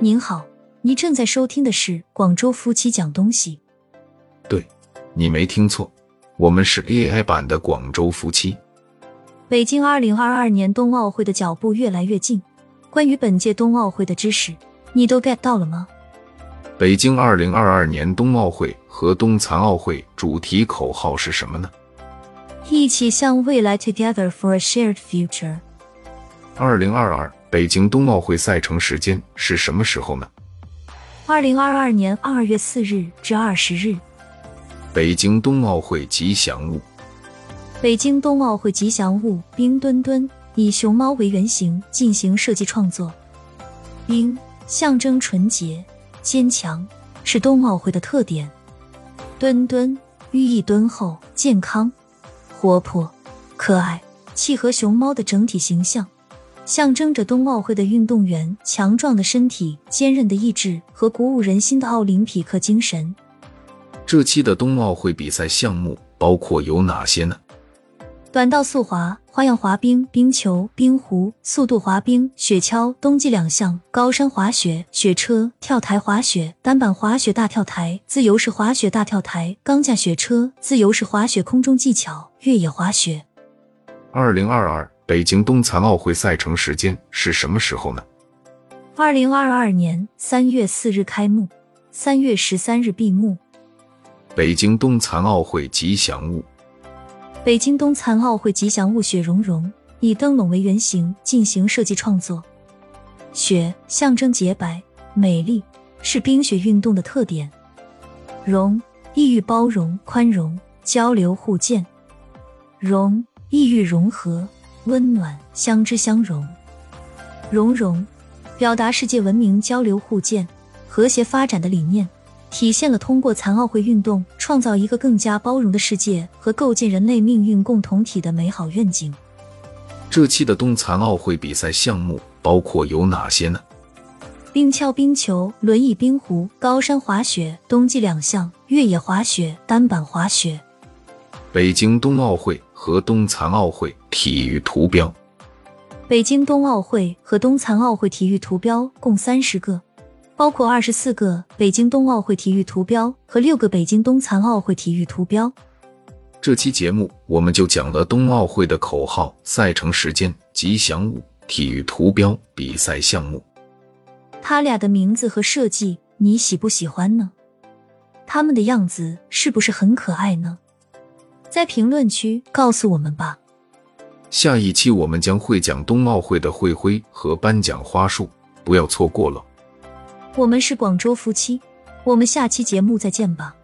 您好，您正在收听的是广州夫妻讲东西。对，你没听错，我们是 AI 版的广州夫妻。北京二零二二年冬奥会的脚步越来越近，关于本届冬奥会的知识，你都 get 到了吗？北京二零二二年冬奥会和冬残奥会主题口号是什么呢？一起向未来，Together for a shared future。二零二二北京冬奥会赛程时间是什么时候呢？二零二二年二月四日至二十日。北京冬奥会吉祥物。北京冬奥会吉祥物冰墩墩，以熊猫为原型进行设计创作。冰象征纯洁、坚强，是冬奥会的特点。墩墩寓意敦厚、健康。活泼、可爱，契合熊猫的整体形象，象征着冬奥会的运动员强壮的身体、坚韧的意志和鼓舞人心的奥林匹克精神。这期的冬奥会比赛项目包括有哪些呢？短道速滑、花样滑冰、冰球、冰壶、速度滑冰、雪橇、冬季两项、高山滑雪、雪车、跳台滑雪、单板滑雪大跳台、自由式滑雪大跳台、钢架雪车、自由式滑雪空中技巧、越野滑雪。二零二二北京冬残奥会赛程时间是什么时候呢？二零二二年三月四日开幕，三月十三日闭幕。北京冬残奥会吉祥物。北京冬残奥会吉祥物雪融融，以灯笼为原型进行设计创作。雪象征洁白、美丽，是冰雪运动的特点。融意喻包容、宽容、交流互鉴。融意喻融合、温暖、相知相融。融融表达世界文明交流互鉴、和谐发展的理念。体现了通过残奥会运动创造一个更加包容的世界和构建人类命运共同体的美好愿景。这期的冬残奥会比赛项目包括有哪些呢？冰橇、冰球、轮椅、冰壶、高山滑雪、冬季两项、越野滑雪、单板滑雪。北京冬奥会和冬残奥会体育图标。北京冬奥会和冬残奥会体育图标共三十个。包括二十四个北京冬奥会体育图标和六个北京冬残奥会体育图标。这期节目我们就讲了冬奥会的口号、赛程时间、吉祥物、体育图标、比赛项目。他俩的名字和设计你喜不喜欢呢？他们的样子是不是很可爱呢？在评论区告诉我们吧。下一期我们将会讲冬奥会的会徽和颁奖花束，不要错过了。我们是广州夫妻，我们下期节目再见吧。